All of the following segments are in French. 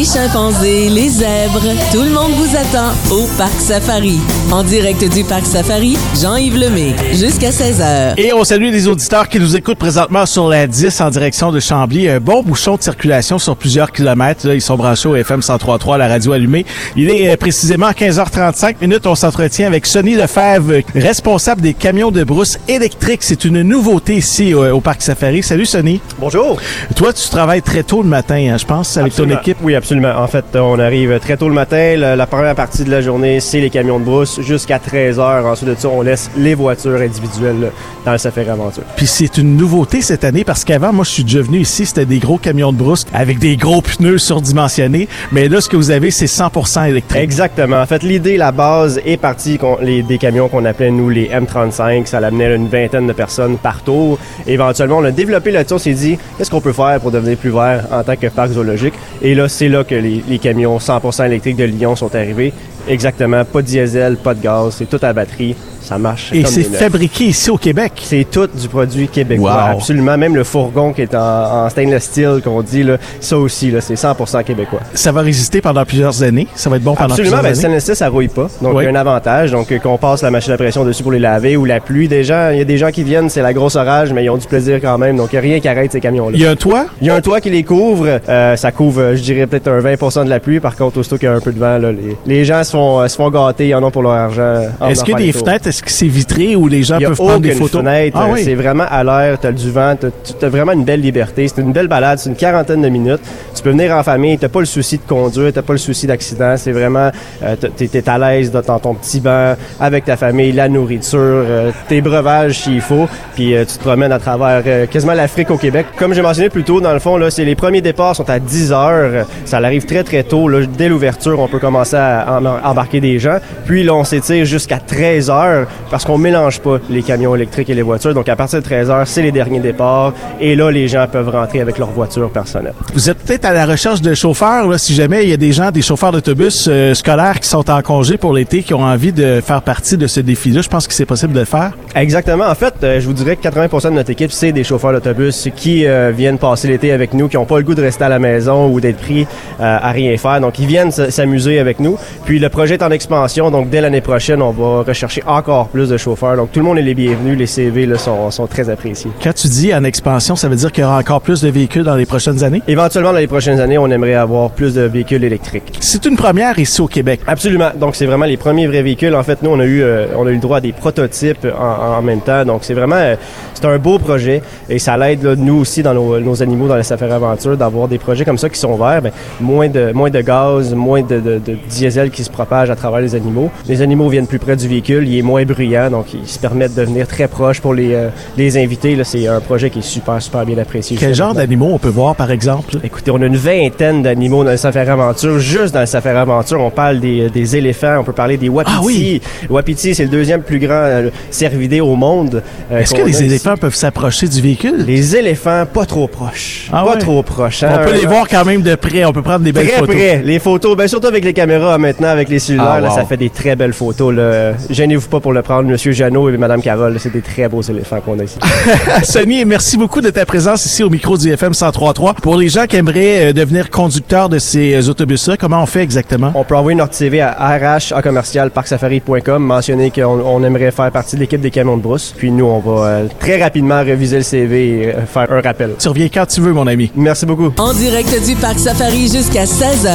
Les chimpanzés, les zèbres, tout le monde vous attend au Parc Safari. En direct du Parc Safari, Jean-Yves Lemay, jusqu'à 16h. Et on salue les auditeurs qui nous écoutent présentement sur la 10 en direction de Chambly. Un bon bouchon de circulation sur plusieurs kilomètres. Là, ils sont branchés au FM 103.3, la radio allumée. Il est euh, précisément 15h35 minutes. On s'entretient avec Sonny Lefebvre, responsable des camions de brousse électriques. C'est une nouveauté ici euh, au Parc Safari. Salut Sonny. Bonjour. Toi, tu travailles très tôt le matin, hein, je pense, avec Absolument. ton équipe. Oui, absolument. En fait, on arrive très tôt le matin. La, la première partie de la journée, c'est les camions de brousse jusqu'à 13 heures. Ensuite de ça, on laisse les voitures individuelles là, dans le Safari Aventure. Puis c'est une nouveauté cette année parce qu'avant, moi, je suis déjà venu ici, c'était des gros camions de brousse avec des gros pneus surdimensionnés. Mais là, ce que vous avez, c'est 100% électrique. Exactement. En fait, l'idée, la base est partie les, des camions qu'on appelait, nous, les M35. Ça l'amenait une vingtaine de personnes par tour. Éventuellement, on a développé là-dessus. On s'est dit, qu'est-ce qu'on peut faire pour devenir plus vert en tant que parc zoologique? Et là, c'est là que les, les camions 100% électriques de Lyon sont arrivés. Exactement. Pas de diesel, pas de gaz. C'est tout à batterie. Ça marche. Et c'est fabriqué ici au Québec. C'est tout du produit québécois. Wow. Absolument. Même le fourgon qui est en, en stainless steel, qu'on dit, là, ça aussi, là, c'est 100% québécois. Ça va résister pendant plusieurs années? Ça va être bon pendant Absolument, ben, plusieurs le années? stainless steel, ça rouille pas. Donc, Oui. il y a un avantage. Donc, euh, qu'on passe la machine à pression dessus pour les laver ou la pluie. Des gens, il y a des gens qui viennent, c'est la grosse orage, mais ils ont du plaisir quand même. Donc, il n'y a rien qui arrête ces camions-là. Il y a un toit? Il y a un toit qui les couvre. Euh, ça couvre, euh, je dirais, peut-être un 20% de la pluie. Par contre, aussitôt qu'il y a un peu de vent, là, les, les gens se font, euh, se font gâter. Ils en ont pour leur argent. en Est-ce venant qu'il y a faire des fenêtres? Est-ce que c'est vitré où les gens peuvent prendre des photos? fenêtre. Ah Euh, oui. C'est vraiment à l'air, t'as du vent, t'as t'as vraiment une belle liberté. C'est une belle balade, c'est une quarantaine de minutes. Tu peux venir en famille, t'as pas le souci de conduire, t'as pas le souci d'accident. C'est vraiment, euh, t'es à l'aise dans ton petit banc avec ta famille, la nourriture, euh, tes breuvages s'il faut, puis euh, tu te promènes à travers quasiment l'Afrique au Québec. Comme j'ai mentionné plus tôt, dans le fond, là, c'est les premiers départs sont à 10 heures. Ça arrive très très tôt. Là, dès l'ouverture, on peut commencer à em- embarquer des gens. Puis là, on s'étire jusqu'à 13 heures parce qu'on mélange pas les camions électriques et les voitures. Donc à partir de 13 heures, c'est les derniers départs. Et là, les gens peuvent rentrer avec leur voiture personnelle. Vous êtes peut-être à la recherche de chauffeurs, là, si jamais il y a des gens, des chauffeurs d'autobus euh, scolaires qui sont en congé pour l'été, qui ont envie de faire partie de ce défi-là. Je pense que c'est possible de le faire. Exactement. En fait, euh, je vous dirais que 80% de notre équipe, c'est des chauffeurs d'autobus qui euh, viennent passer l'été avec nous, qui n'ont pas le goût de rester à la maison ou d'être pris à rien faire. Donc, ils viennent s'amuser avec nous. Puis, le projet est en expansion. Donc, dès l'année prochaine, on va rechercher encore plus de chauffeurs. Donc, tout le monde est les bienvenus. Les CV là, sont, sont très appréciés. Quand tu dis en expansion, ça veut dire qu'il y aura encore plus de véhicules dans les prochaines années? Éventuellement, dans les prochaines années, on aimerait avoir plus de véhicules électriques. C'est une première ici au Québec. Absolument. Donc c'est vraiment les premiers vrais véhicules. En fait, nous on a eu euh, on a eu le droit à des prototypes en, en même temps. Donc c'est vraiment euh, c'est un beau projet et ça l'aide nous aussi dans nos, nos animaux dans la safari aventure d'avoir des projets comme ça qui sont verts. Ben, moins de moins de gaz, moins de, de, de diesel qui se propage à travers les animaux. Les animaux viennent plus près du véhicule, il est moins bruyant, donc ils se permettent de venir très proche pour les euh, les invités. Là, c'est un projet qui est super super bien apprécié. Quel genre d'animaux on peut voir, par exemple? Écoutez, on a une vingtaine d'animaux dans le Safari Aventure. Juste dans le Safari Aventure, on parle des, des éléphants, on peut parler des wapitis. Ah oui? Le wapiti, c'est le deuxième plus grand euh, cervidé au monde. euh, Est-ce que les ici. éléphants peuvent s'approcher du véhicule? Les éléphants, pas trop proches. Ah pas ouais? trop proches. hein. On peut les voir quand même de près. On peut prendre des belles Très photos. près. Les photos, ben surtout avec les caméras maintenant, avec les cellulaires, Ah, là, ça fait des très belles photos. Là. Gênez-vous pas pour le prendre, Monsieur Jeannot et Madame Carole. C'est des très beaux éléphants qu'on a ici. Sonny, merci beaucoup de ta présence ici au micro du FM 103.3. Pour les gens qui aimeraient euh, devenir conducteurs de ces euh, autobus-là, comment on fait exactement? On peut envoyer notre CV à rh à commercial parcsafari.com, mentionner qu'on on aimerait faire partie de l'équipe des camions de brousse. Puis nous, on va euh, très rapidement réviser le CV et euh, faire un rappel. Tu reviens quand tu veux, mon ami. Merci beaucoup. En direct du Parc Safari jusqu'à 16h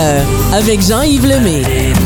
avec Jean-Yves Lemay.